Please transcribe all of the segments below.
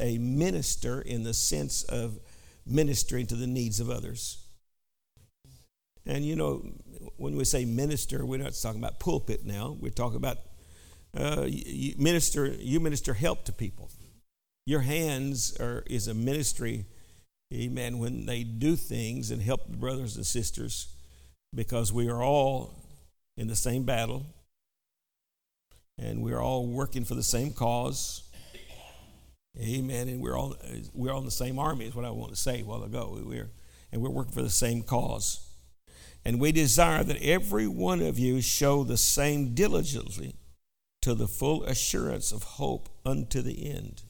a minister in the sense of ministering to the needs of others. And you know, when we say minister, we're not talking about pulpit now. We're talking about uh, you minister. You minister help to people. Your hands are is a ministry, amen. When they do things and help the brothers and sisters, because we are all in the same battle, and we're all working for the same cause. Amen. And we're all we're all in the same army. Is what I want to say a while ago. We're and we're working for the same cause. And we desire that every one of you show the same diligently to the full assurance of hope unto the end.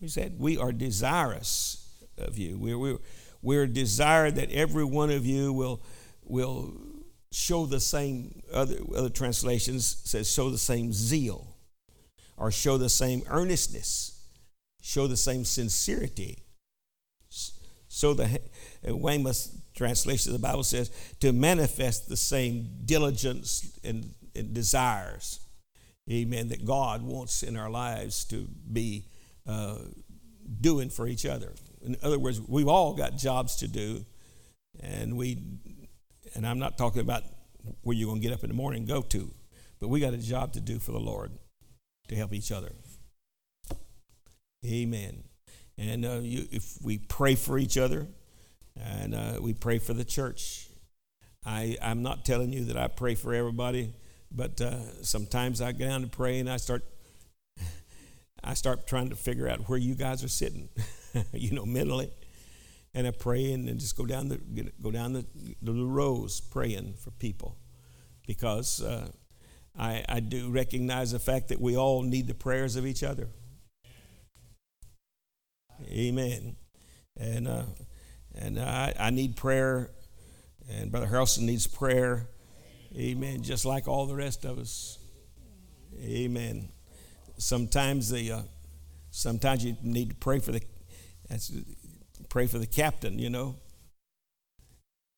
He said, We are desirous of you. We're, we're, we're desired that every one of you will, will show the same, other, other translations says, show the same zeal or show the same earnestness, show the same sincerity. So the Weymouth translation of the Bible says to manifest the same diligence and, and desires, amen, that God wants in our lives to be uh, doing for each other. In other words, we've all got jobs to do, and we, and I'm not talking about where you're going to get up in the morning and go to, but we got a job to do for the Lord to help each other. Amen. And uh, you, if we pray for each other, and uh, we pray for the church. I, I'm not telling you that I pray for everybody, but uh, sometimes I get down to pray and I start I start trying to figure out where you guys are sitting, you know, mentally. And I pray and then just go down the go down the, the rows praying for people, because uh, I, I do recognize the fact that we all need the prayers of each other. Amen. And uh, and I, I need prayer, and Brother Harrelson needs prayer. Amen. Just like all the rest of us. Amen. Sometimes the uh, sometimes you need to pray for the pray for the captain, you know.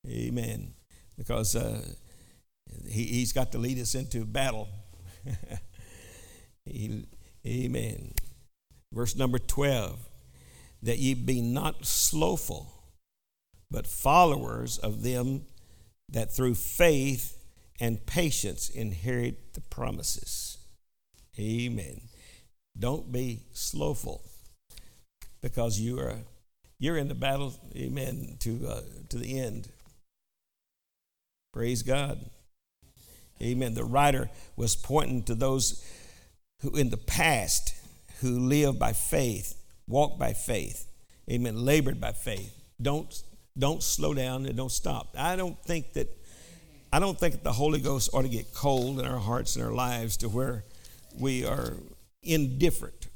Amen. Because uh, he, he's got to lead us into battle. amen. Verse number 12 that ye be not slowful but followers of them that through faith and patience inherit the promises. Amen. Don't be slowful because you are you're in the battle, amen, to uh, to the end. Praise God. Amen. The writer was pointing to those who in the past who lived by faith, walked by faith, amen, labored by faith. Don't don't slow down and don't stop. I don't think that I don't think that the Holy Ghost ought to get cold in our hearts and our lives to where we are indifferent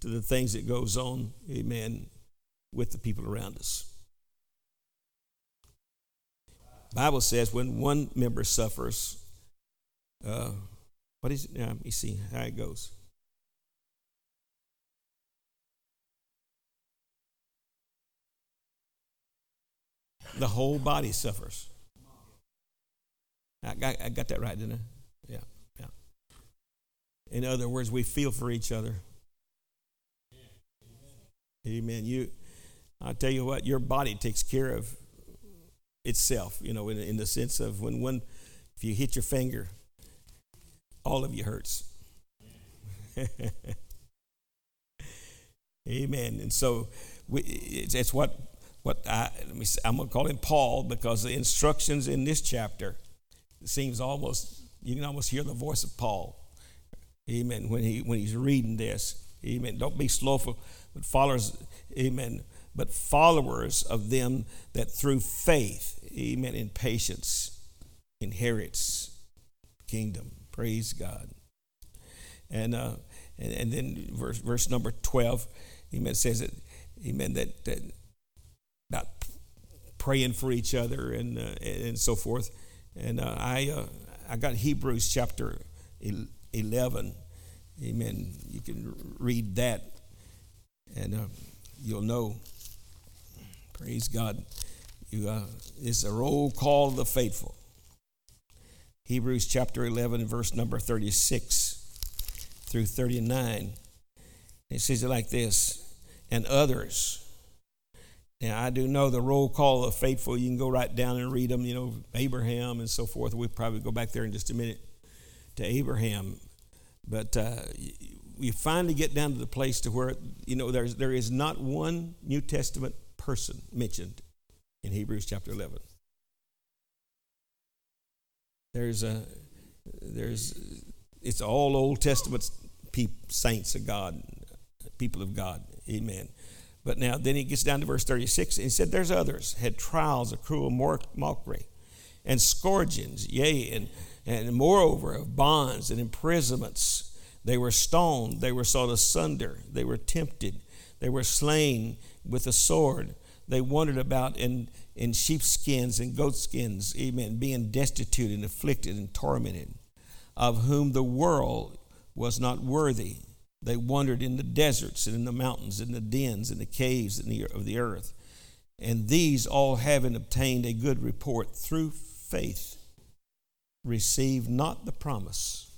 to the things that goes on, amen, with the people around us. Bible says when one member suffers, uh, what is it? Now, let me see how it goes. the whole body suffers. I got, I got that right, didn't I? Yeah, yeah. In other words, we feel for each other. Amen. You, I tell you what, your body takes care of itself. You know, in, in the sense of when one, if you hit your finger, all of you hurts. Amen. And so, we, it's, it's what what I, say, I'm going to call him Paul because the instructions in this chapter seems almost you can almost hear the voice of Paul. Amen. When he when he's reading this, Amen. Don't be slowful, but followers, Amen. But followers of them that through faith, Amen, in patience, inherits kingdom. Praise God. And uh, and, and then verse verse number twelve, Amen says that, Amen that that about praying for each other and, uh, and so forth. And uh, I, uh, I got Hebrews chapter 11. Amen. You can read that and uh, you'll know. Praise God. You, uh, it's a roll call of the faithful. Hebrews chapter 11, verse number 36 through 39. It says it like this and others. Now, I do know the roll call of faithful. You can go right down and read them, you know, Abraham and so forth. We'll probably go back there in just a minute to Abraham. But uh, you finally get down to the place to where, you know, there's, there is not one New Testament person mentioned in Hebrews chapter 11. There's a, there's, it's all Old Testament saints of God, people of God. Amen. But now, then he gets down to verse 36. And he said, There's others, had trials of cruel mockery, and scourgings, yea, and, and moreover of bonds and imprisonments. They were stoned, they were sawed asunder, they were tempted, they were slain with a sword. They wandered about in, in sheepskins and goatskins, amen, being destitute and afflicted and tormented, of whom the world was not worthy. They wandered in the deserts and in the mountains, in the dens and the caves of the earth. And these all having obtained a good report through faith, received not the promise.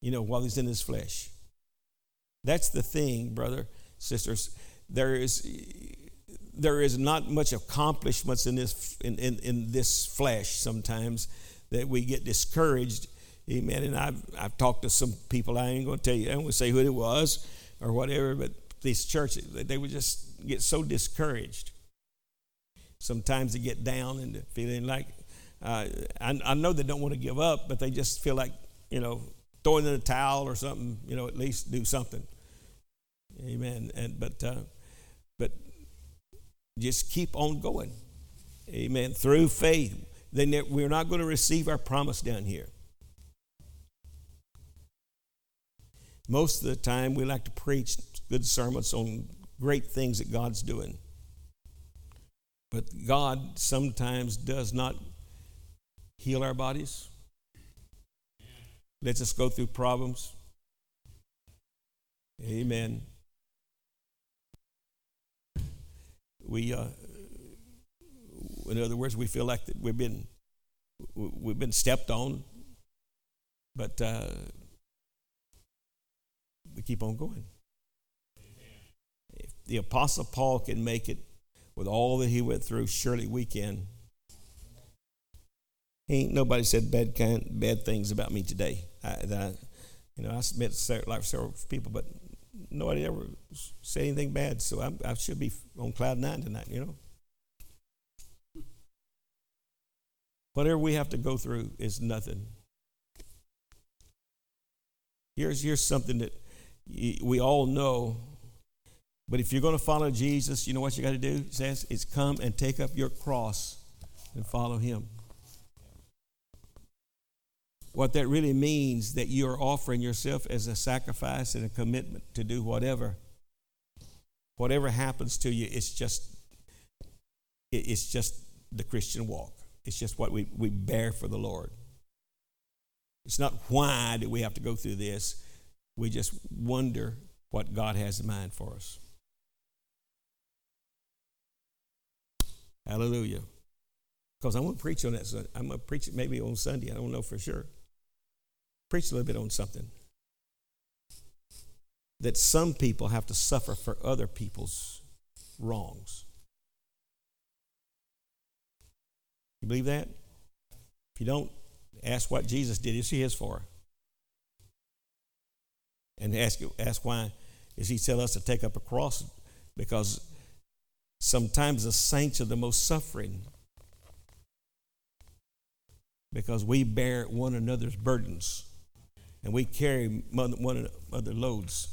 You know, while he's in his flesh. That's the thing, brother, sisters. There is there is not much accomplishments in this in, in, in this flesh sometimes that we get discouraged Amen. And I've, I've talked to some people, I ain't going to tell you, I don't say who it was or whatever, but this church, they would just get so discouraged. Sometimes they get down and feeling like, uh, I, I know they don't want to give up, but they just feel like, you know, throwing in a towel or something, you know, at least do something. Amen. And but uh, just keep on going. Amen. Through faith. Then we're not going to receive our promise down here. Most of the time, we like to preach good sermons on great things that God's doing. But God sometimes does not heal our bodies, lets us go through problems. Amen. We, uh, in other words, we feel like we've been we've been stepped on, but uh, we keep on going. If the Apostle Paul can make it with all that he went through, surely we can. Ain't nobody said bad kind, bad things about me today. I, that you know, I met like several people, but nobody ever said anything bad. So I, I should be on cloud nine tonight. You know. Whatever we have to go through is nothing. Here's, here's something that we all know. But if you're going to follow Jesus, you know what you got to do? It says it's come and take up your cross and follow him. What that really means that you are offering yourself as a sacrifice and a commitment to do whatever. Whatever happens to you, it's just it's just the Christian walk. It's just what we, we bear for the Lord. It's not why do we have to go through this we just wonder what God has in mind for us. Hallelujah. Because I'm going to preach on that. I'm going to preach it maybe on Sunday. I don't know for sure. Preach a little bit on something. That some people have to suffer for other people's wrongs. You believe that? If you don't, ask what Jesus did. Is he his for? and ask, ask why is he tell us to take up a cross because sometimes the saints are the most suffering because we bear one another's burdens and we carry one another loads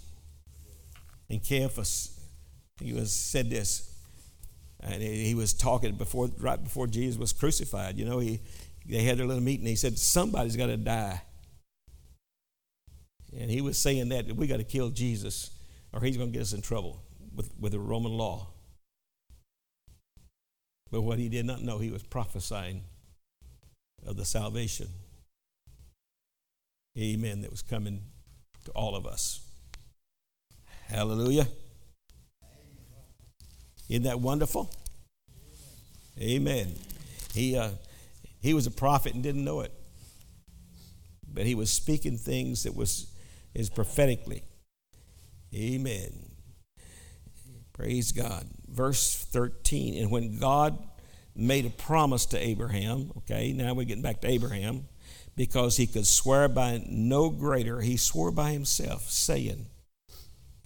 and Caiaphas he was said this and he was talking before right before jesus was crucified you know he they had their little meeting he said somebody's got to die and he was saying that we got to kill Jesus or he's going to get us in trouble with, with the Roman law. But what he did not know, he was prophesying of the salvation. Amen. That was coming to all of us. Hallelujah. Isn't that wonderful? Amen. He, uh, he was a prophet and didn't know it. But he was speaking things that was is prophetically. Amen. Praise God. Verse 13. And when God made a promise to Abraham, okay, now we're getting back to Abraham, because he could swear by no greater, he swore by himself, saying,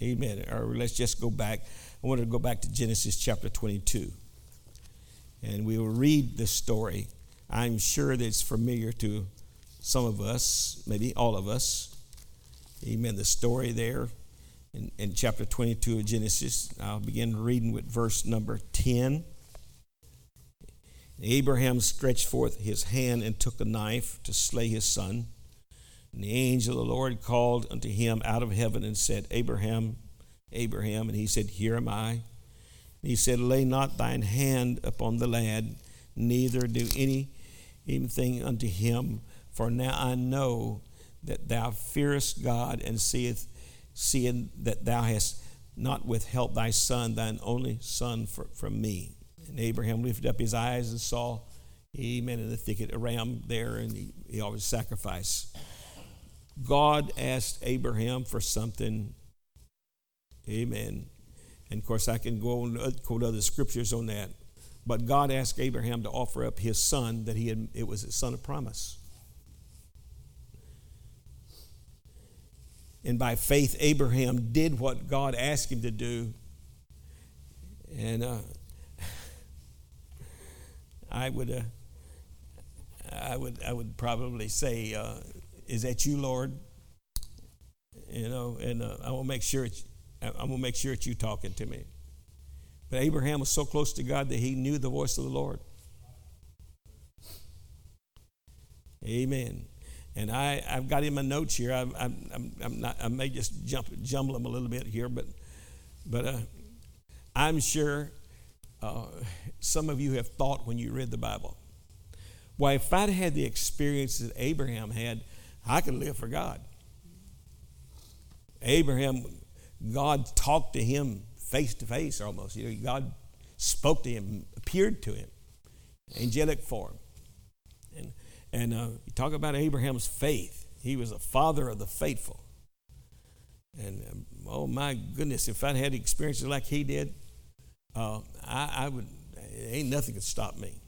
Amen. Or let's just go back. I want to go back to Genesis chapter 22. And we will read this story. I'm sure that it's familiar to some of us, maybe all of us. Amen. The story there in, in chapter 22 of Genesis. I'll begin reading with verse number 10. Abraham stretched forth his hand and took a knife to slay his son. And the angel of the Lord called unto him out of heaven and said, Abraham, Abraham. And he said, Here am I. And he said, Lay not thine hand upon the lad, neither do any anything unto him, for now I know that thou fearest God and seest, seeing that thou hast not withheld thy son, thine only son, for, from me. And Abraham lifted up his eyes and saw, amen, in the thicket a ram there, and he, he always sacrificed. God asked Abraham for something. Amen. And of course, I can go and quote other scriptures on that. But God asked Abraham to offer up his son, that he had, it was his son of promise. And by faith, Abraham did what God asked him to do. And uh, I would, uh, I would, I would probably say, uh, "Is that you, Lord?" You know, and uh, I will make sure. It's, I'm gonna make sure it's you talking to me. But Abraham was so close to God that he knew the voice of the Lord. Amen. And I, I've got in my notes here. I'm, I'm, I'm not, I may just jump, jumble them a little bit here, but, but uh, I'm sure uh, some of you have thought when you read the Bible, Why, if I'd had the experience that Abraham had, I could live for God. Abraham, God talked to him face to face almost. You know, God spoke to him, appeared to him, angelic form. And, and uh, you talk about Abraham's faith. He was a father of the faithful. And um, oh my goodness, if I'd had experiences like he did, uh, I, I would, ain't nothing could stop me.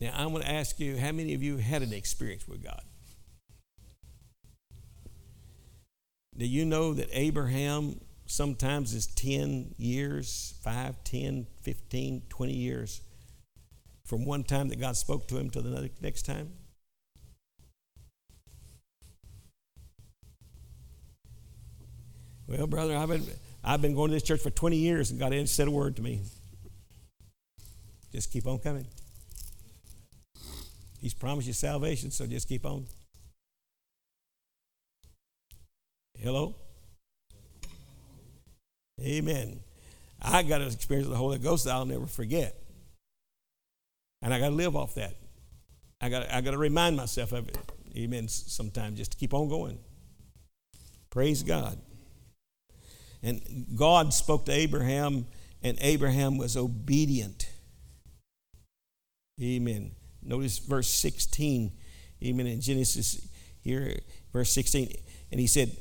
Now, I'm going to ask you how many of you had an experience with God? Do you know that Abraham sometimes is 10 years, 5, 10, 15, 20 years from one time that God spoke to him to the next time? Well, brother, I've been, I've been going to this church for 20 years and God hasn't said a word to me. Just keep on coming. He's promised you salvation, so just keep on. Hello? Amen. I got an experience of the Holy Ghost that I'll never forget. And I got to live off that. I got I got to remind myself of it. Amen. Sometimes just to keep on going. Praise God. And God spoke to Abraham, and Abraham was obedient. Amen. Notice verse 16. Amen. In Genesis here, verse 16. And he said,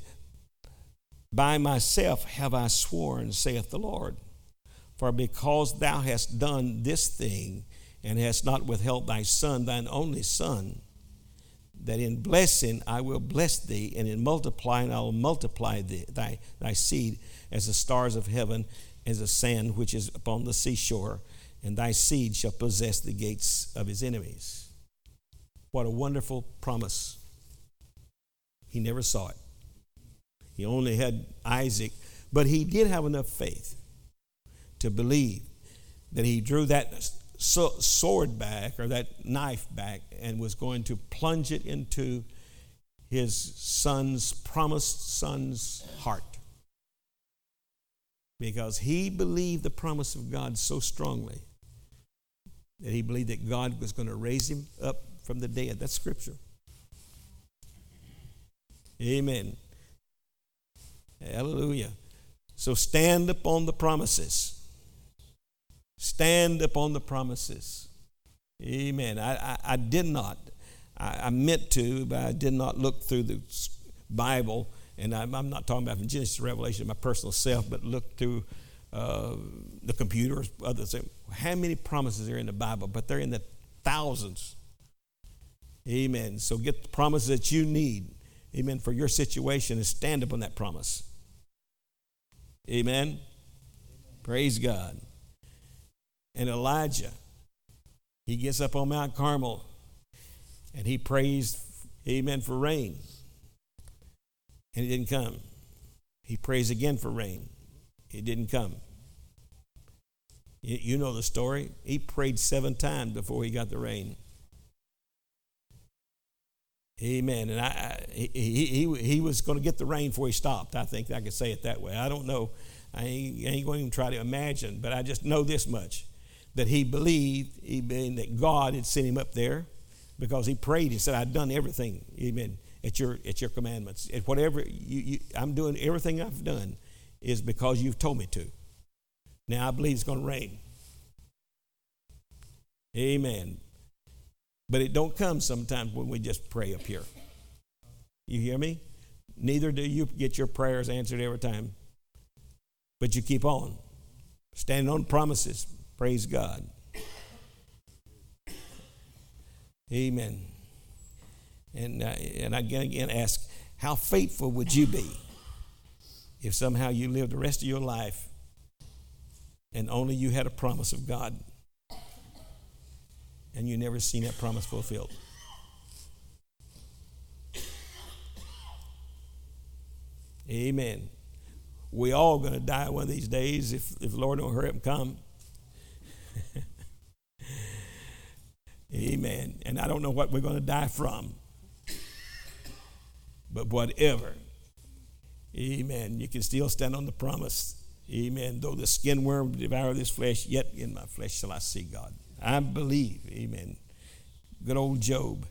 By myself have I sworn, saith the Lord. For because thou hast done this thing, and hast not withheld thy son, thine only son, that in blessing I will bless thee, and in multiplying I will multiply thee, thy, thy seed as the stars of heaven, as the sand which is upon the seashore, and thy seed shall possess the gates of his enemies. What a wonderful promise. He never saw it. He only had Isaac, but he did have enough faith to believe that he drew that sword back or that knife back and was going to plunge it into his son's promised son's heart because he believed the promise of God so strongly that he believed that God was going to raise him up from the dead. That's scripture. Amen. Hallelujah. So stand upon the promises. Stand upon the promises. Amen. I, I, I did not. I, I, meant to, but I did not look through the Bible, and I'm, I'm not talking about from Genesis to Revelation, my personal self, but look through uh, the computers, other things. How many promises are in the Bible? But they're in the thousands. Amen. So get the promises that you need, amen, for your situation and stand up on that promise. Amen. amen. Praise God. And Elijah, he gets up on Mount Carmel and he prays, amen, for rain. And it didn't come. He prays again for rain. It didn't come. You know the story. He prayed seven times before he got the rain. Amen. And I, he, he, he was going to get the rain before he stopped. I think I could say it that way. I don't know. I ain't, ain't going to even try to imagine, but I just know this much that he believed amen, that God had sent him up there because he prayed. He said, I've done everything, amen, at your, at your commandments. At whatever you, you, I'm doing, everything I've done is because you've told me to. Now I believe it's going to rain. Amen. But it don't come sometimes when we just pray up here. You hear me? Neither do you get your prayers answered every time. But you keep on. Standing on promises. Praise God. Amen. And, uh, and again, again ask, how faithful would you be if somehow you lived the rest of your life and only you had a promise of God and you never seen that promise fulfilled? Amen. We all going to die one of these days if, if the Lord don't hurry up and come. Amen. And I don't know what we're going to die from. But whatever. Amen. You can still stand on the promise. Amen. Though the skin worm devour this flesh, yet in my flesh shall I see God. I believe. Amen. Good old Job.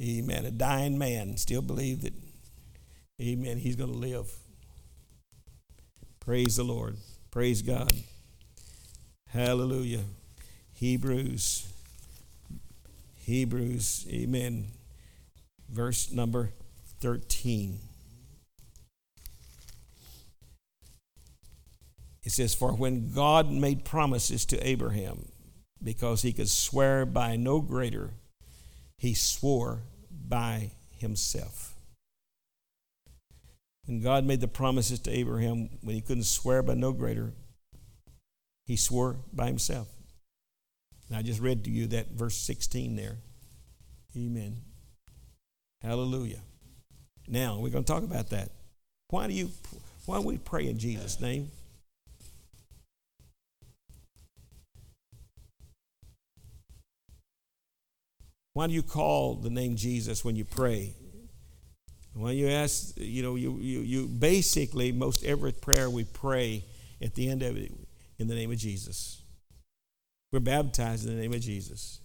Amen. A dying man still believed that, amen, he's going to live. Praise the Lord. Praise God. Hallelujah. Hebrews. Hebrews. Amen. Verse number 13. It says, For when God made promises to Abraham, because he could swear by no greater, he swore by himself. When God made the promises to Abraham, when he couldn't swear by no greater, he swore by himself. And I just read to you that verse 16 there. Amen. Hallelujah. Now, we're going to talk about that. Why do you why do we pray in Jesus' name? Why do you call the name Jesus when you pray? When you ask, you know, you, you, you basically, most every prayer we pray at the end of it in the name of Jesus. We're baptized in the name of Jesus.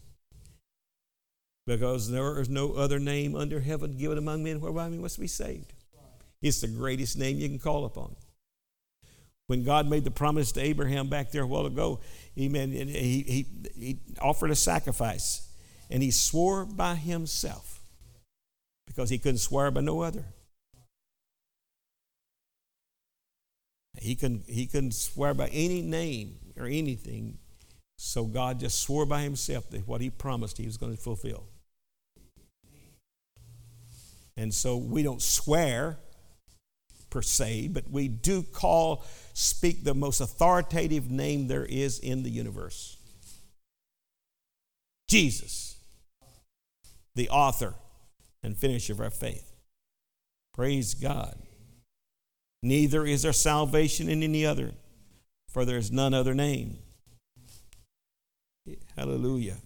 Because there is no other name under heaven given among men whereby we must be saved. It's the greatest name you can call upon. When God made the promise to Abraham back there a while ago, amen, he, he, he offered a sacrifice and he swore by himself because he couldn't swear by no other. He couldn't, he couldn't swear by any name or anything. So God just swore by himself that what he promised he was going to fulfill. And so we don't swear per se, but we do call, speak the most authoritative name there is in the universe Jesus the author and finisher of our faith. Praise God. Neither is there salvation in any other, for there is none other name. Hallelujah.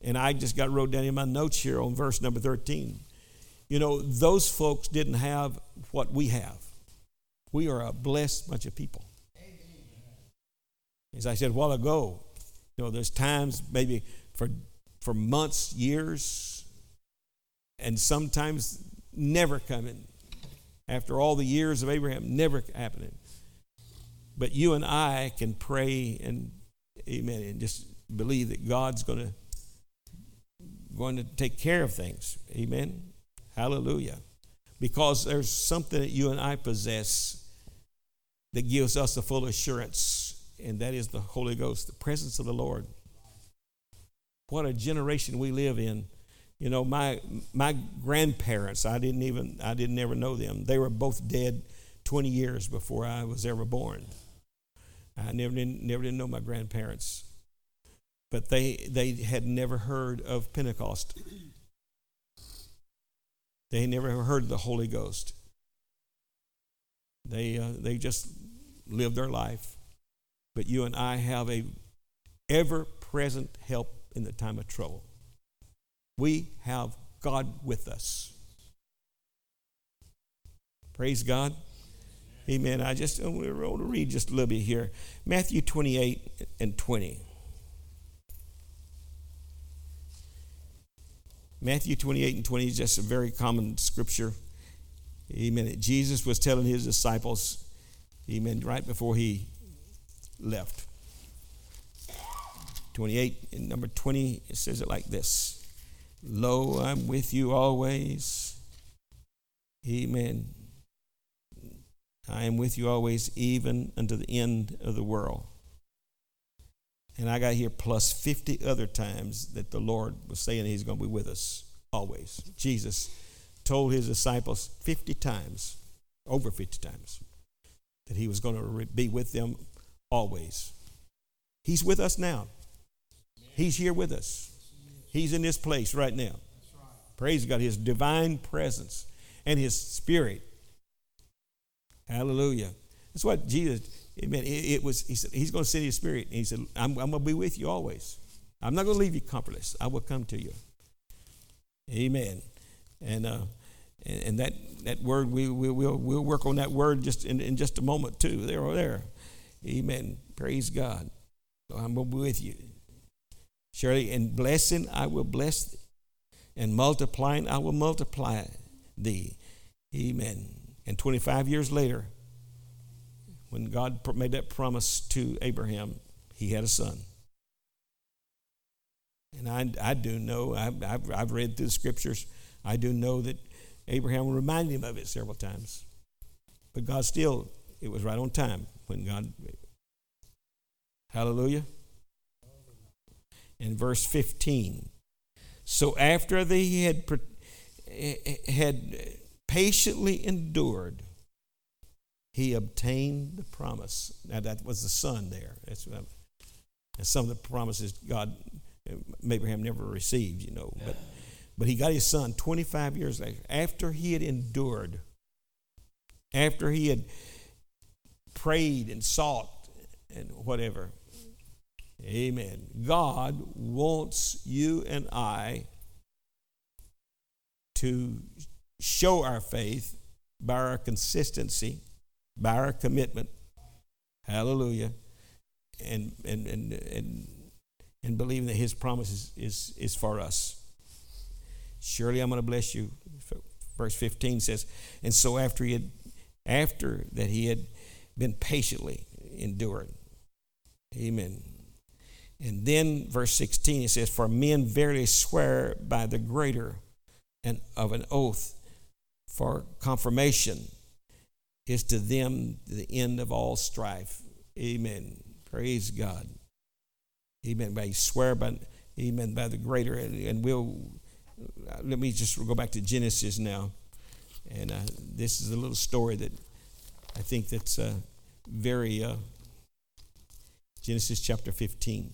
And I just got wrote down in my notes here on verse number 13. You know, those folks didn't have what we have. We are a blessed bunch of people. As I said a while ago, you know, there's times maybe for for months, years, and sometimes never coming. After all the years of Abraham, never happening. But you and I can pray and amen and just believe that God's going to going to take care of things. Amen. Hallelujah. because there's something that you and I possess that gives us a full assurance, and that is the Holy Ghost, the presence of the Lord. What a generation we live in. You know, my my grandparents, I didn't even I didn't ever know them. They were both dead 20 years before I was ever born. I never didn't, never didn't know my grandparents. But they they had never heard of Pentecost. They never heard of the Holy Ghost. They, uh, they just lived their life. But you and I have a ever present help in the time of trouble. We have God with us. Praise God. Amen. I just I want to read just a little bit here. Matthew 28 and 20. Matthew 28 and 20 is just a very common scripture. Amen. Jesus was telling his disciples, amen, right before he left. 28 and number 20, it says it like this Lo, I'm with you always. Amen. I am with you always, even unto the end of the world. And I got here plus 50 other times that the Lord was saying He's going to be with us always. Jesus told His disciples 50 times, over 50 times, that He was going to be with them always. He's with us now. He's here with us. He's in this place right now. Praise God. His divine presence and His Spirit. Hallelujah. That's what Jesus Amen. It, it, was, he said, He's going to send His Spirit. And He said, I'm, I'm going to be with you always. I'm not going to leave you comfortless. I will come to you. Amen. And, uh, and, and that, that word, we, we, we'll, we'll work on that word just in, in just a moment, too. There or there. Amen. Praise God. I'm going to be with you. Surely, in blessing, I will bless thee, and multiplying, I will multiply thee. Amen. And 25 years later, when God made that promise to Abraham, he had a son. And I, I do know, I've, I've, I've read through the scriptures, I do know that Abraham reminded him of it several times. But God still, it was right on time when God, hallelujah. In verse 15, so after they had, had patiently endured, he obtained the promise. Now, that was the son there. That's, uh, and some of the promises God, uh, Abraham never received, you know. But, but he got his son 25 years later, after he had endured, after he had prayed and sought and whatever. Amen. God wants you and I to show our faith by our consistency by our commitment. Hallelujah. And, and, and, and, and believing that his promise is, is, is for us. Surely I'm going to bless you. Verse 15 says, and so after he had, after that he had been patiently endured. Amen. And then verse 16 it says, For men verily swear by the greater and of an oath for confirmation is to them the end of all strife. Amen. Praise God. Amen. By swear by, amen, by the greater. And we'll, let me just go back to Genesis now. And uh, this is a little story that I think that's uh, very, uh, Genesis chapter 15.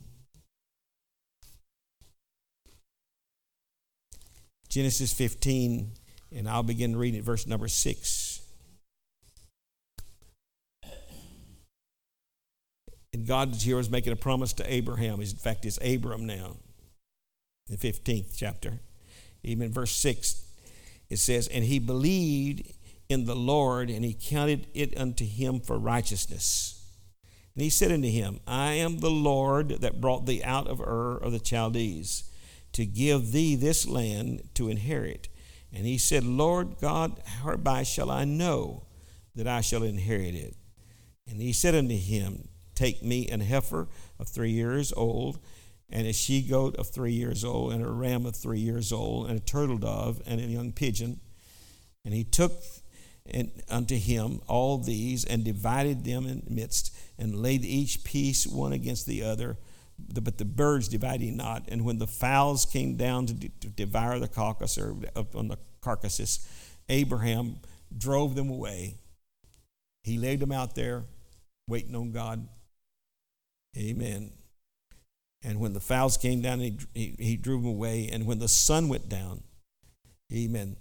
Genesis 15, and I'll begin reading it verse number 6. And God here is making a promise to Abraham. In fact, it's Abram now, the 15th chapter. Even in verse 6, it says, And he believed in the Lord, and he counted it unto him for righteousness. And he said unto him, I am the Lord that brought thee out of Ur of the Chaldees, to give thee this land to inherit. And he said, Lord God, hereby shall I know that I shall inherit it? And he said unto him, Take me an heifer of three years old, and a she goat of three years old, and a ram of three years old, and a turtle dove, and a young pigeon. And he took unto him all these and divided them in the midst and laid each piece one against the other but the birds dividing not. And when the fowls came down to, devour the carcass or on the carcasses abraham drove them away. He laid them out there waiting on god. Amen. And when the fowls came down he, he, he drew them away. And when the sun went down amen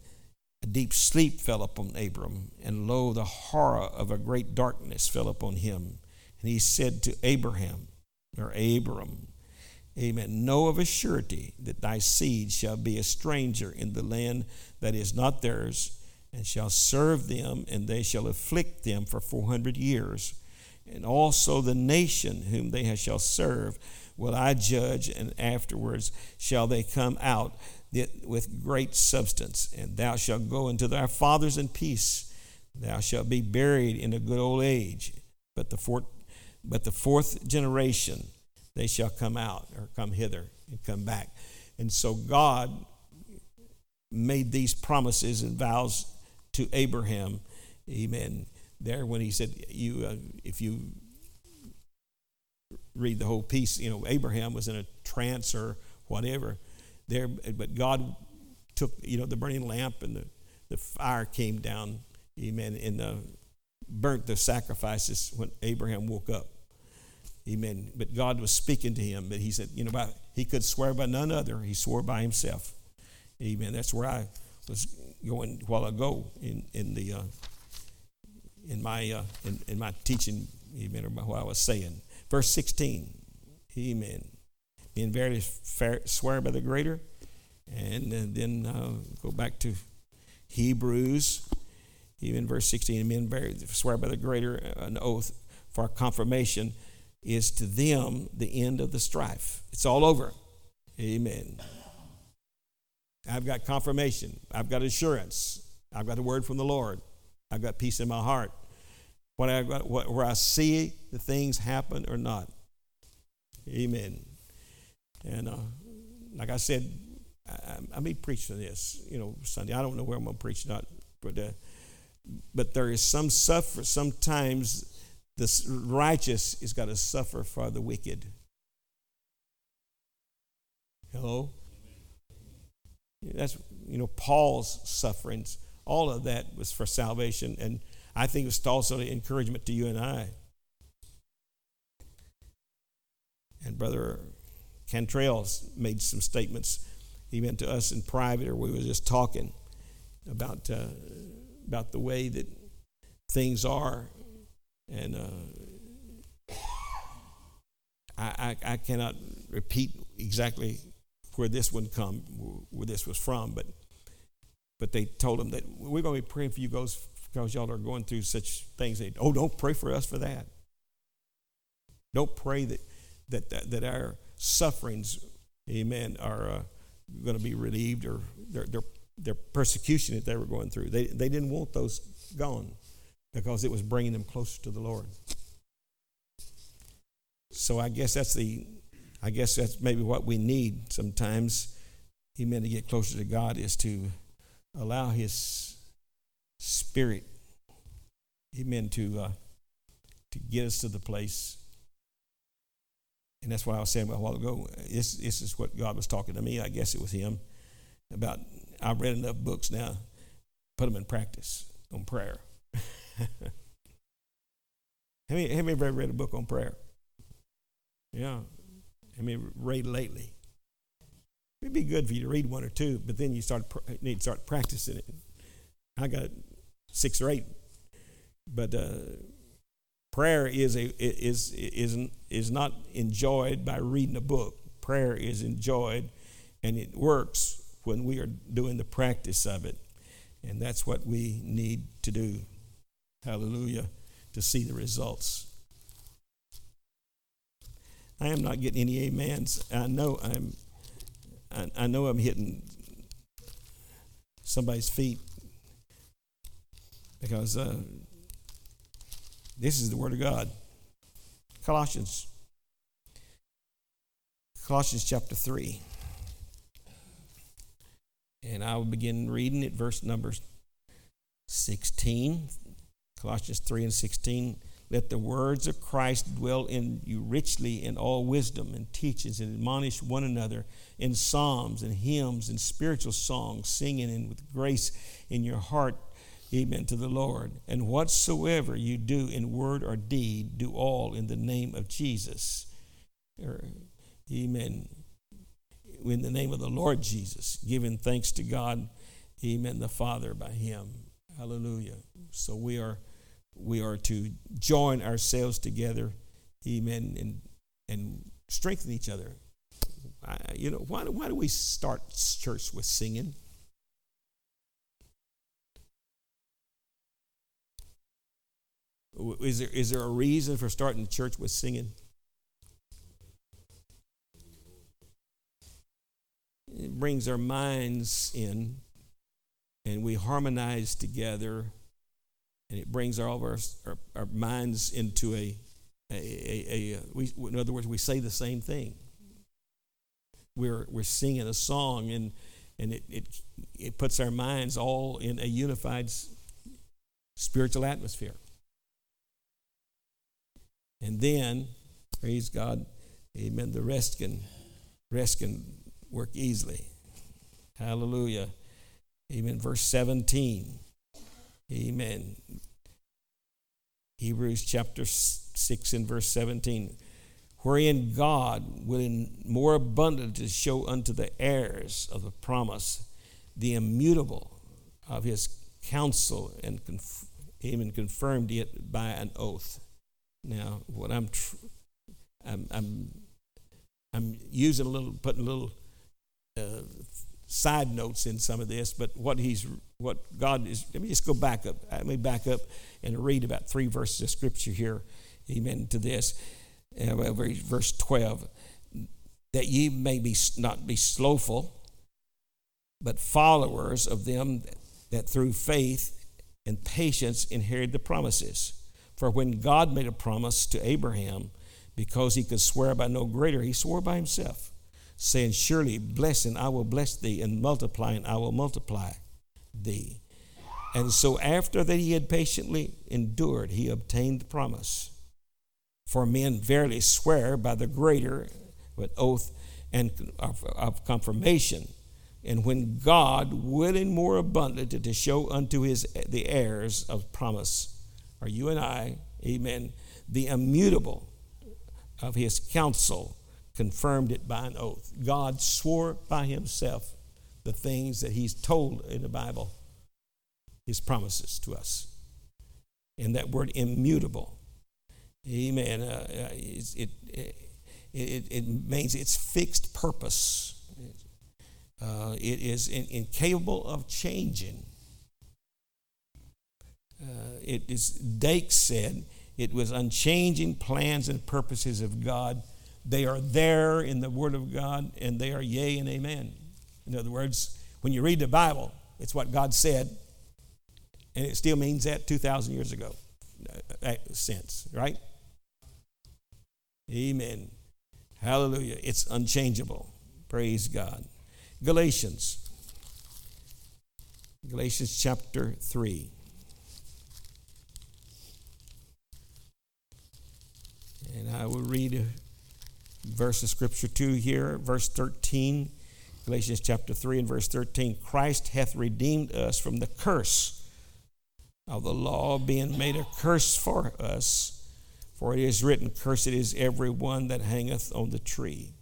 a deep sleep fell upon Abram, and lo, the horror of a great darkness fell upon him. And he said to Abraham, or Abram, Amen. Know of a surety that thy seed shall be a stranger in the land that is not theirs, and shall serve them, and they shall afflict them for four hundred years. And also the nation whom they shall serve will I judge, and afterwards shall they come out with great substance. And thou shalt go into thy fathers in peace. Thou shalt be buried in a good old age. But the fourth, but the fourth generation, they shall come out or come hither and come back. And so God made these promises and vows to Abraham. Amen. There, when he said, "You, uh, if you read the whole piece, you know, Abraham was in a trance or whatever." there, but God took, you know, the burning lamp and the, the fire came down, amen, and uh, burnt the sacrifices when Abraham woke up. Amen. But God was speaking to him, but he said, you know, by, he could swear by none other. He swore by himself. Amen. That's where I was going a while ago in, in the uh, in my uh, in, in my teaching, amen, or what I was saying. Verse 16. Amen being verily swear by the greater. And then uh, go back to Hebrews, even verse 16, men swear by the greater uh, an oath for confirmation is to them the end of the strife. It's all over. Amen. I've got confirmation. I've got assurance. I've got a word from the Lord. I've got peace in my heart. What I where I see the things happen or not. Amen. And uh, like I said, I, I may preach on this, you know, Sunday. I don't know where I'm going to preach, not, but uh, but there is some suffer. Sometimes the righteous is got to suffer for the wicked. Hello. That's you know Paul's sufferings. All of that was for salvation, and I think it's also an encouragement to you and I. And brother Cantrell made some statements even to us in private, or we were just talking about uh, about the way that things are, and uh, I, I, I cannot repeat exactly where this one come where this was from, but but they told him that we're going to be praying for you guys because y'all are going through such things. They, oh, don't pray for us for that. Don't pray that that that, that our sufferings, amen, are uh, going to be relieved or their, their, their persecution that they were going through. They, they didn't want those gone because it was bringing them closer to the Lord. So I guess that's the, I guess that's maybe what we need sometimes, amen, to get closer to God is to allow His Spirit, amen, to, uh, to get us to the place and that's what I was saying a while ago. This, this is what God was talking to me. I guess it was Him about. I've read enough books now. Put them in practice on prayer. have, you, ever read a book on prayer? Yeah. Have you read lately? It'd be good for you to read one or two, but then you start need to start practicing it. I got six or eight, but uh, Prayer is, a, is, is, is not enjoyed by reading a book. Prayer is enjoyed and it works when we are doing the practice of it. And that's what we need to do. Hallelujah. To see the results. I am not getting any amens. I know I'm I, I know I'm hitting somebody's feet because uh, this is the Word of God. Colossians. Colossians chapter 3. And I will begin reading at verse numbers 16. Colossians 3 and 16. Let the words of Christ dwell in you richly in all wisdom and teachings, and admonish one another in psalms and hymns and spiritual songs, singing and with grace in your heart, amen, to the Lord. And whatsoever you do in word or deed, do all in the name of Jesus. Er, amen. In the name of the Lord Jesus, giving thanks to God, amen, the Father by Him. Hallelujah. So we are we are to join ourselves together, amen, and, and strengthen each other. I, you know, why, why do we start church with singing? Is there, is there a reason for starting church with singing? It brings our minds in, and we harmonize together and it brings all of our, our, our minds into a, a, a, a, we, in other words, we say the same thing. We're, we're singing a song, and, and it, it, it puts our minds all in a unified spiritual atmosphere. And then, praise God, amen, the rest can, rest can work easily. Hallelujah. Amen. Verse 17. Amen. Hebrews chapter 6 and verse 17. Wherein God will in more abundantly show unto the heirs of the promise the immutable of his counsel and even confirmed it by an oath. Now, what I'm, tr- I'm, I'm, I'm using a little, putting a little uh, side notes in some of this, but what he's what God is. Let me just go back up. Let me back up and read about three verses of scripture here. Amen. To this, uh, verse twelve, that ye may be not be slothful, but followers of them that through faith and patience inherit the promises. For when God made a promise to Abraham, because he could swear by no greater, he swore by himself saying, Surely blessing I will bless thee, and multiplying I will multiply thee. And so after that he had patiently endured, he obtained the promise. For men verily swear by the greater with oath and of, of confirmation. And when God, willing more abundantly to show unto his the heirs of promise, are you and I, amen, the immutable of his counsel confirmed it by an oath. God swore by himself the things that he's told in the Bible, his promises to us. And that word immutable, amen, uh, uh it, it, it, it, means it's fixed purpose. Uh, it is in, incapable of changing. Uh, it is, Dake said, it was unchanging plans and purposes of God they are there in the Word of God, and they are yea and amen. In other words, when you read the Bible, it's what God said, and it still means that 2,000 years ago, uh, uh, since, right? Amen. Hallelujah. It's unchangeable. Praise God. Galatians. Galatians chapter 3. And I will read verse of scripture too here, verse 13, Galatians chapter 3 and verse 13. Christ hath redeemed us from the curse of the law, being made a curse for us. For it is written, Cursed is every one that hangeth on the tree.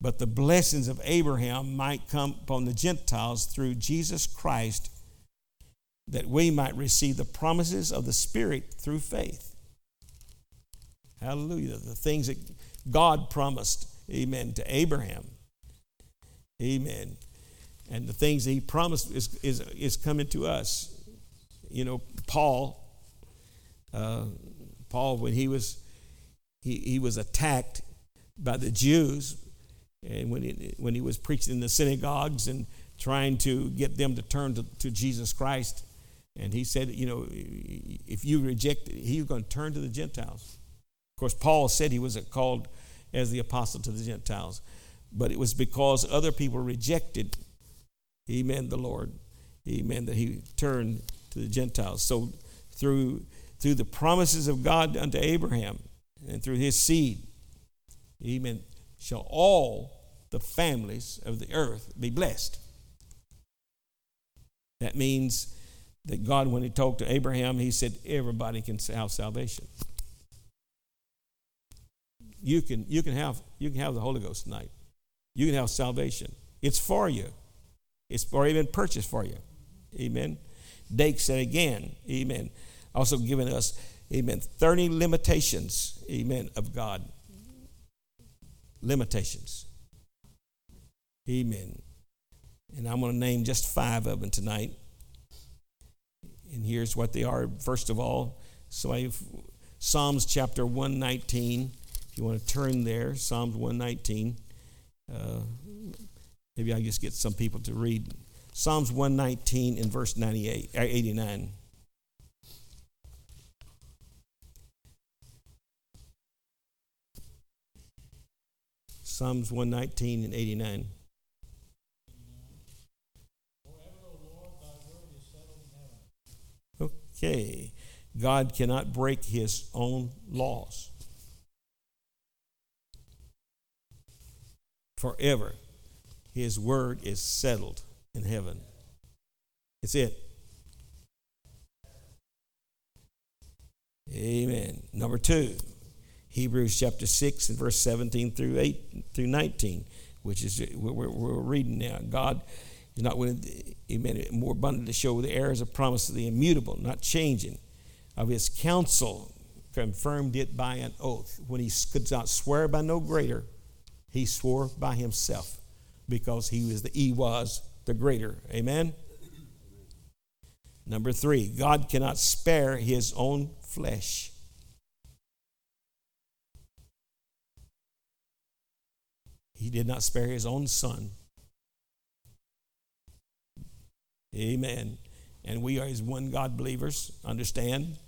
But the blessings of Abraham might come upon the Gentiles through Jesus Christ, that we might receive the promises of the Spirit through faith. Hallelujah. The things that God promised, amen, to Abraham. Amen. And the things that he promised is, is, is coming to us. You know, Paul, uh, Paul, when he was, he, he was attacked by the Jews, and when he, when he was preaching in the synagogues and trying to get them to turn to, to Jesus Christ, and he said, you know, if you reject, he's going to turn to the Gentiles. Of course, Paul said he was called as the apostle to the Gentiles, but it was because other people rejected, amen, the Lord, amen, that he turned to the Gentiles. So through through the promises of God unto Abraham and through his seed, amen, shall all the families of the earth be blessed. That means that God, when He talked to Abraham, He said, everybody can have salvation. You can, you can, have, you can have the Holy Ghost tonight. You can have salvation. It's for you. It's already been purchased for you. Amen. Dake said again, Amen. Also giving us, Amen, 30 limitations, Amen, of God. Limitations. Amen. And I'm going to name just five of them tonight. And here's what they are. First of all, so I have Psalms chapter 119. If you want to turn there, Psalms 119. Uh, maybe I'll just get some people to read. Psalms 119 in verse 98, uh, 89. Psalms 119 and 89. Okay. God cannot break his own laws. Forever. His word is settled in heaven. It's it. Amen. Number two, Hebrews chapter 6 and verse 17 through 8 through 19, which is what we're, we're reading now. God is not willing, amen, more abundant to show the heirs of promise of the immutable, not changing, of his counsel, confirmed it by an oath. When he could not swear by no greater, he swore by himself because he was the he was the greater. Amen. Number three, God cannot spare his own flesh. He did not spare his own son. Amen. And we are as one God believers, understand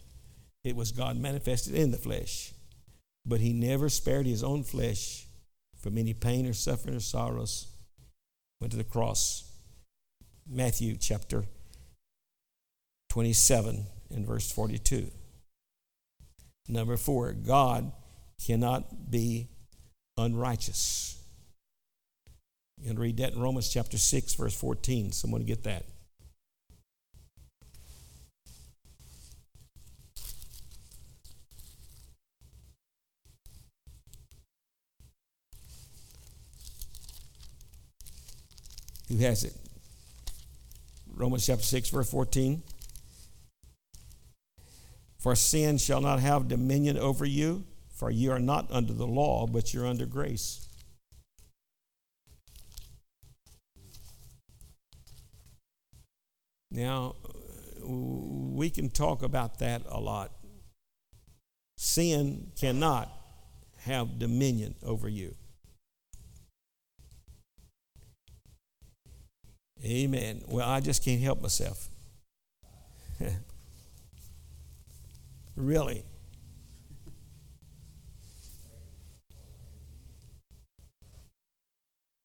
it was God manifested in the flesh. But he never spared his own flesh from any pain or suffering or sorrows. Went to the cross. Matthew chapter 27 and verse 42. Number four, God cannot be unrighteous. You can read that in Romans chapter 6, verse 14. Someone get that. Who has it? Romans chapter 6, verse 14. For sin shall not have dominion over you, for you are not under the law, but you're under grace. Now, uh, we can talk about that a lot. Sin cannot have dominion over you. Amen. Well, I just can't help myself. really.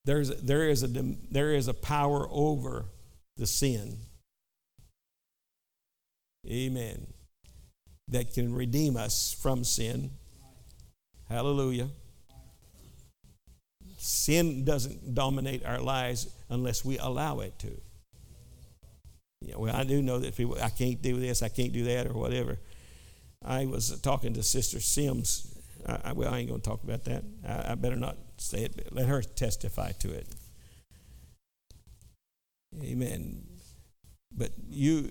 There's, there, is a, there is a power over the sin. Amen. That can redeem us from sin. Hallelujah. Sin doesn't dominate our lives unless we allow it to. Yeah, well, I do know that people, I can't do this, I can't do that, or whatever. I was talking to Sister Sims. I, I, well, I ain't going to talk about that. I, I better not say it. Let her testify to it. Amen. But you,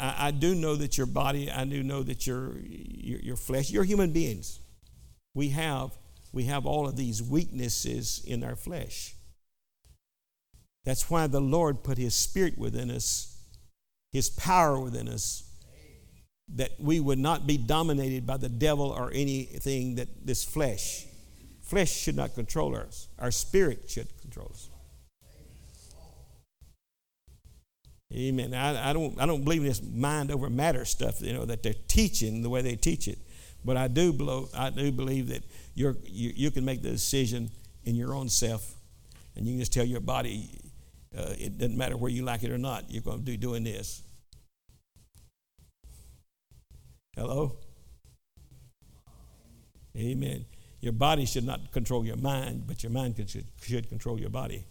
I, I, do know that your body, I do know that your, your, your flesh, you're human beings. We have we have all of these weaknesses in our flesh. That's why the Lord put His Spirit within us, His power within us, that we would not be dominated by the devil or anything that this flesh. Flesh should not control us, our spirit should control us. Amen. I, I, don't, I don't believe in this mind over matter stuff, you know, that they're teaching the way they teach it. But I do, blow, I do believe that you, you can make the decision in your own self, and you can just tell your body, uh, it doesn't matter where you like it or not, you're going to be doing this. Hello? Amen. Your body should not control your mind, but your mind should, should control your body.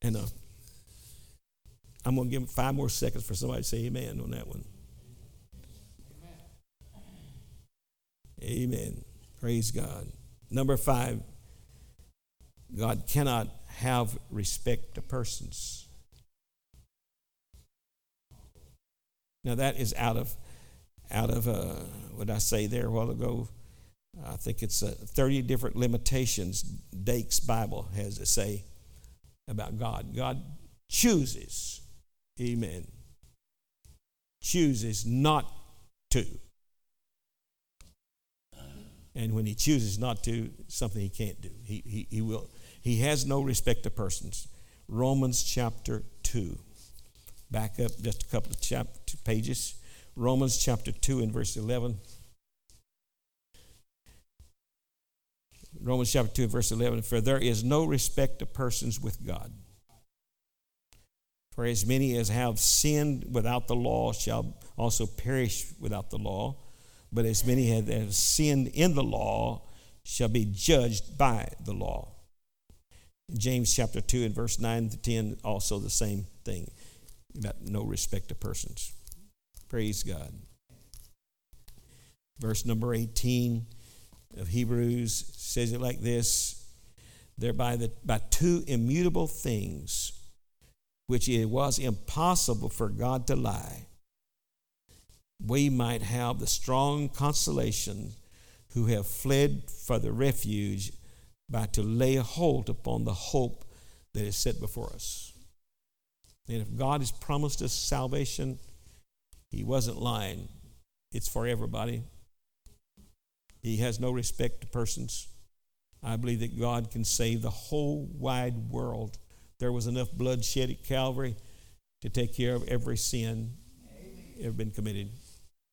And uh, I'm going to give five more seconds for somebody to say amen on that one. Amen. Praise God. Number five, God cannot have respect to persons. Now that is out of out of uh, what I say there a while ago. I think it's uh, 30 different limitations Dake's Bible has to say about God. God chooses, amen, chooses not to. And when he chooses not to, something he can't do. He, he, he will. He has no respect to persons. Romans chapter 2. Back up just a couple of chapter, pages. Romans chapter 2 and verse 11. Romans chapter 2 verse 11 For there is no respect of persons with God. For as many as have sinned without the law shall also perish without the law, but as many as have sinned in the law shall be judged by the law. James chapter 2 and verse 9 to 10, also the same thing about no respect of persons. Praise God. Verse number 18 of Hebrews says it like this Thereby, the, by two immutable things, which it was impossible for God to lie, we might have the strong consolation who have fled for the refuge by to lay hold upon the hope that is set before us. And if God has promised us salvation, He wasn't lying. It's for everybody. He has no respect to persons. I believe that God can save the whole wide world. There was enough blood shed at Calvary to take care of every sin Amen. ever been committed.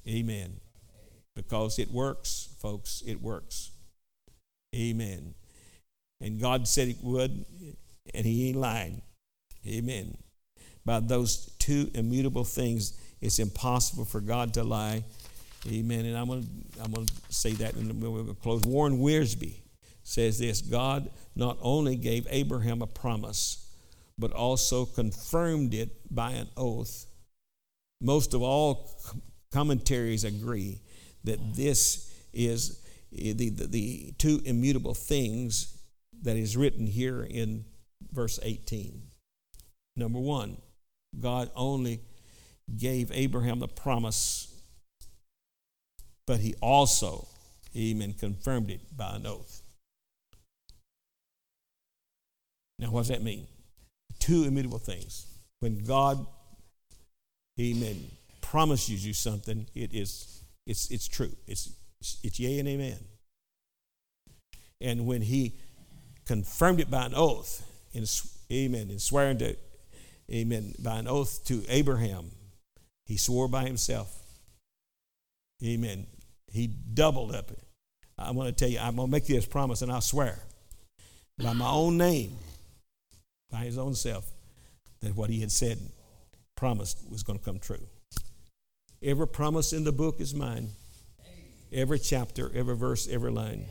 Amen. Because it works, folks, it works. Amen. And God said it would, and He ain't lying. Amen. By those two immutable things, it's impossible for God to lie. Amen. And I'm going to I'm to say that and we're going to close. Warren Wiersbe says this God not only gave Abraham a promise, but also confirmed it by an oath. Most of all commentaries agree that this is eh, the, the, the two immutable things that is written here in verse 18. Number one, God only gave Abraham the promise, but he also, amen, confirmed it by an oath. Now, what does that mean? Two immutable things. When God, amen, promises you something, it is, it's, it's true. It's, it's yea and amen. And when he confirmed it by an oath, in, amen, and swearing to, amen, by an oath to Abraham, he swore by himself. Amen. He doubled up. It. I'm going to tell you, I'm going to make you this promise, and I swear by my own name, by his own self, that what he had said, promised, was going to come true. Every promise in the book is mine. Every chapter, every verse, every line.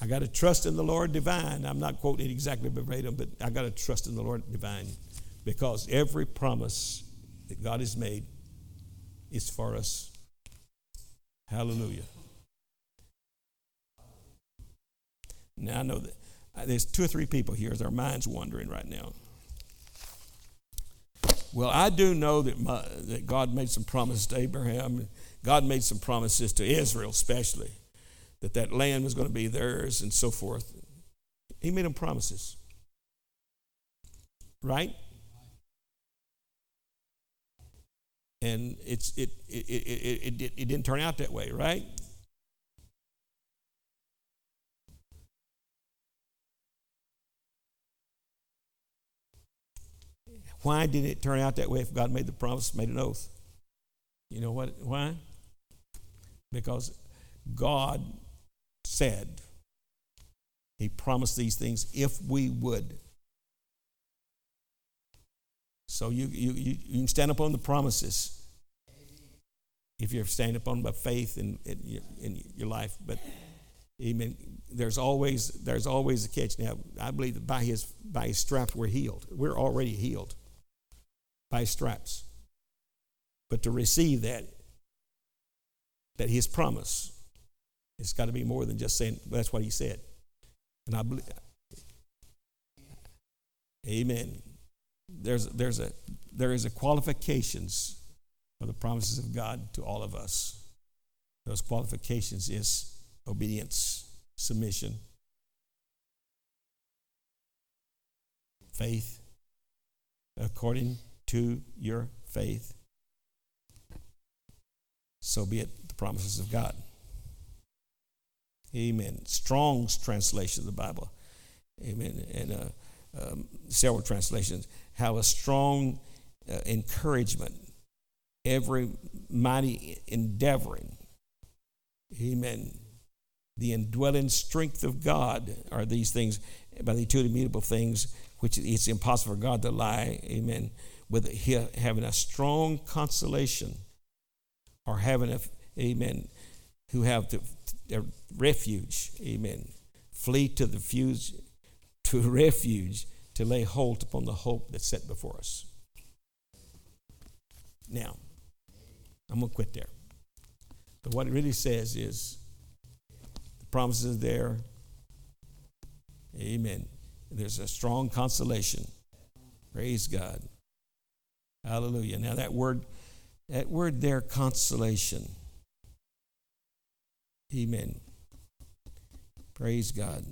I got to trust in the Lord divine. I'm not quoting it exactly verbatim, but I got to trust in the Lord divine because every promise that God has made is for us. Hallelujah. Now I know that uh, there's two or three people here our minds wandering right now. Well, I do know that, my, that God made some promises to Abraham. God made some promises to Israel, especially that that land was going to be theirs and so forth. He made them promises. Right? And it's, it, it, it, it, it, it didn't turn out that way, right? Why did it turn out that way if God made the promise, made an oath? You know what? Why? Because God said he promised these things if we would. So you, you, you, you can stand up on the promises. if you're standing upon by faith in, in, your, in your life. But amen. There's always there's always a catch. Now I believe that by his by his straps we're healed. We're already healed by straps. But to receive that, that his promise, it's got to be more than just saying that's what he said. And I believe, Amen. There's there's a there is a qualifications for the promises of God to all of us. Those qualifications is obedience, submission, faith, according to your faith. So be it the promises of God. Amen. Strong's translation of the Bible. Amen. And uh, um, several translations have a strong uh, encouragement every mighty endeavoring. Amen. The indwelling strength of God are these things, by the two immutable things, which it's impossible for God to lie. Amen. With having a strong consolation or having a, amen, who have the, the refuge, amen. Flee to the fuse, to refuge to lay hold upon the hope that's set before us. Now, I'm going to quit there. But what it really says is the promises there. Amen. There's a strong consolation. Praise God. Hallelujah. Now that word, that word there, consolation. Amen. Praise God.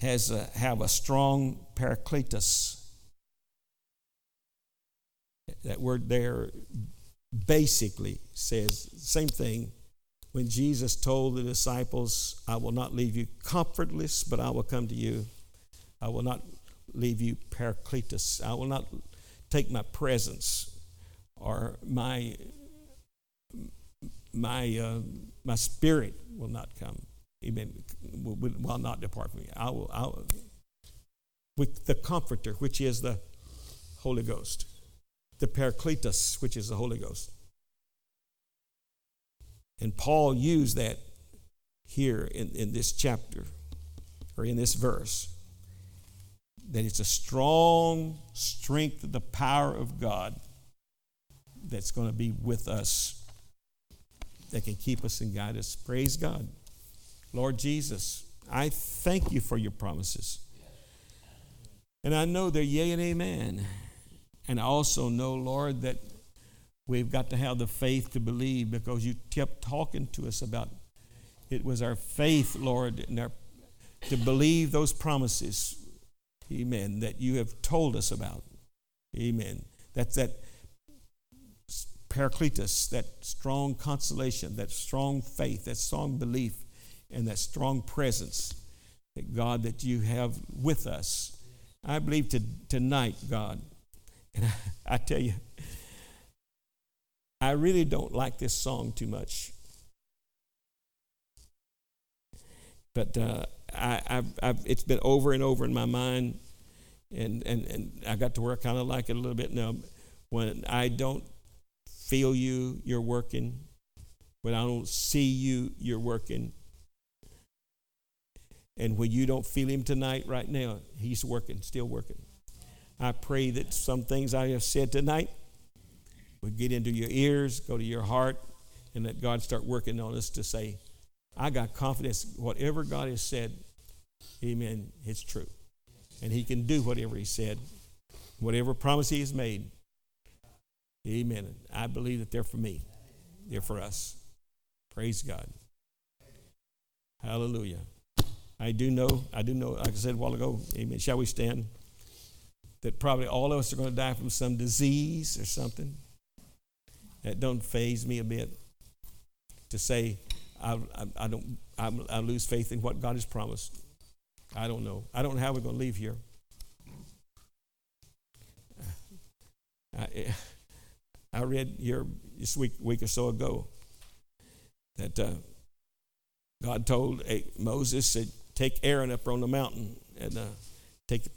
Has a, have a strong parakletos. That word there basically says the same thing when Jesus told the disciples, I will not leave you comfortless, but I will come to you. I will not leave you parakletos. I will not take my presence or my my uh, my spirit will not come. Amen. Will, will not depart from me. I will, I will with the Comforter, which is the Holy Ghost the Paracletus, which is the Holy Ghost. And Paul used that here in, in this chapter or in this verse that it's a strong strength of the power of God that's going to be with us that can keep us and guide us. Praise God. Lord Jesus, I thank you for your promises. And I know they're yea and amen. And I also know, Lord, that we've got to have the faith to believe because you kept talking to us about it was our faith, Lord, and our, to believe those promises, amen, that you have told us about. Amen. That's that paracletus, that strong consolation, that strong faith, that strong belief, and that strong presence that God that you have with us. I believe to, tonight, God, and I, I tell you, I really don't like this song too much. But uh, I, I've, I've, it's been over and over in my mind, and, and, and I got to where I kind of like it a little bit now. When I don't feel you, you're working. When I don't see you, you're working. And when you don't feel him tonight, right now, he's working, still working. I pray that some things I have said tonight would get into your ears, go to your heart, and that God start working on us to say, I got confidence whatever God has said, amen, it's true. And He can do whatever He said, whatever promise He has made. Amen. I believe that they're for me, they're for us. Praise God. Hallelujah. I do know, I do know, like I said a while ago, amen. Shall we stand? that probably all of us are going to die from some disease or something. That don't phase me a bit. To say, I, I, I don't, I, I lose faith in what God has promised. I don't know. I don't know how we're going to leave here. I, I read here this week, week or so ago that uh, God told Moses, said, take Aaron up on the mountain and uh, take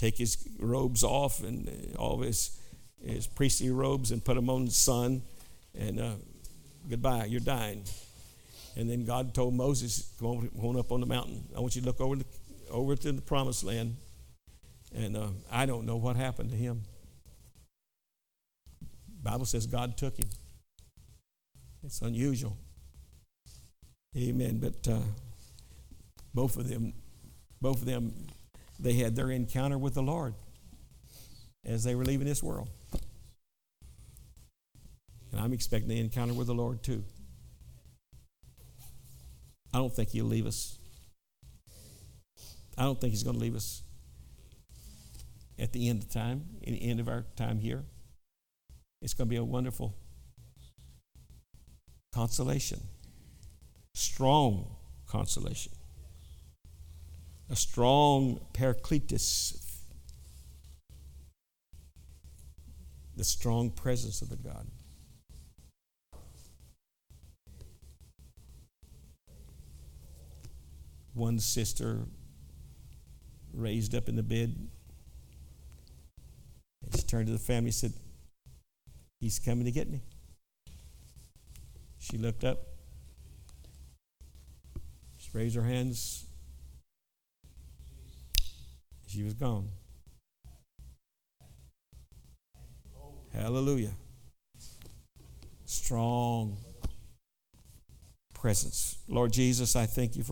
take his robes off and uh, all his, his priestly robes and put them on the son And uh, goodbye, you're dying. And then God told Moses, come on, on up on the mountain. I want you to look over, the, over to the promised land. And uh, I don't know what happened to him. Bible says God took him. It's unusual. Amen. But uh, both of them, both of them, they had their encounter with the Lord as they were leaving this world. And I'm expecting the encounter with the Lord too. I don't think He'll leave us. I don't think He's going to leave us at the end of time, at the end of our time here. It's going to be a wonderful consolation, strong consolation, a strong paracletus, the strong presence of the God. One sister raised up in the bed. And she turned to the family and said, He's coming to get me. She looked up. She raised her hands. She was gone. Hallelujah. Strong presence. Lord Jesus, I thank you for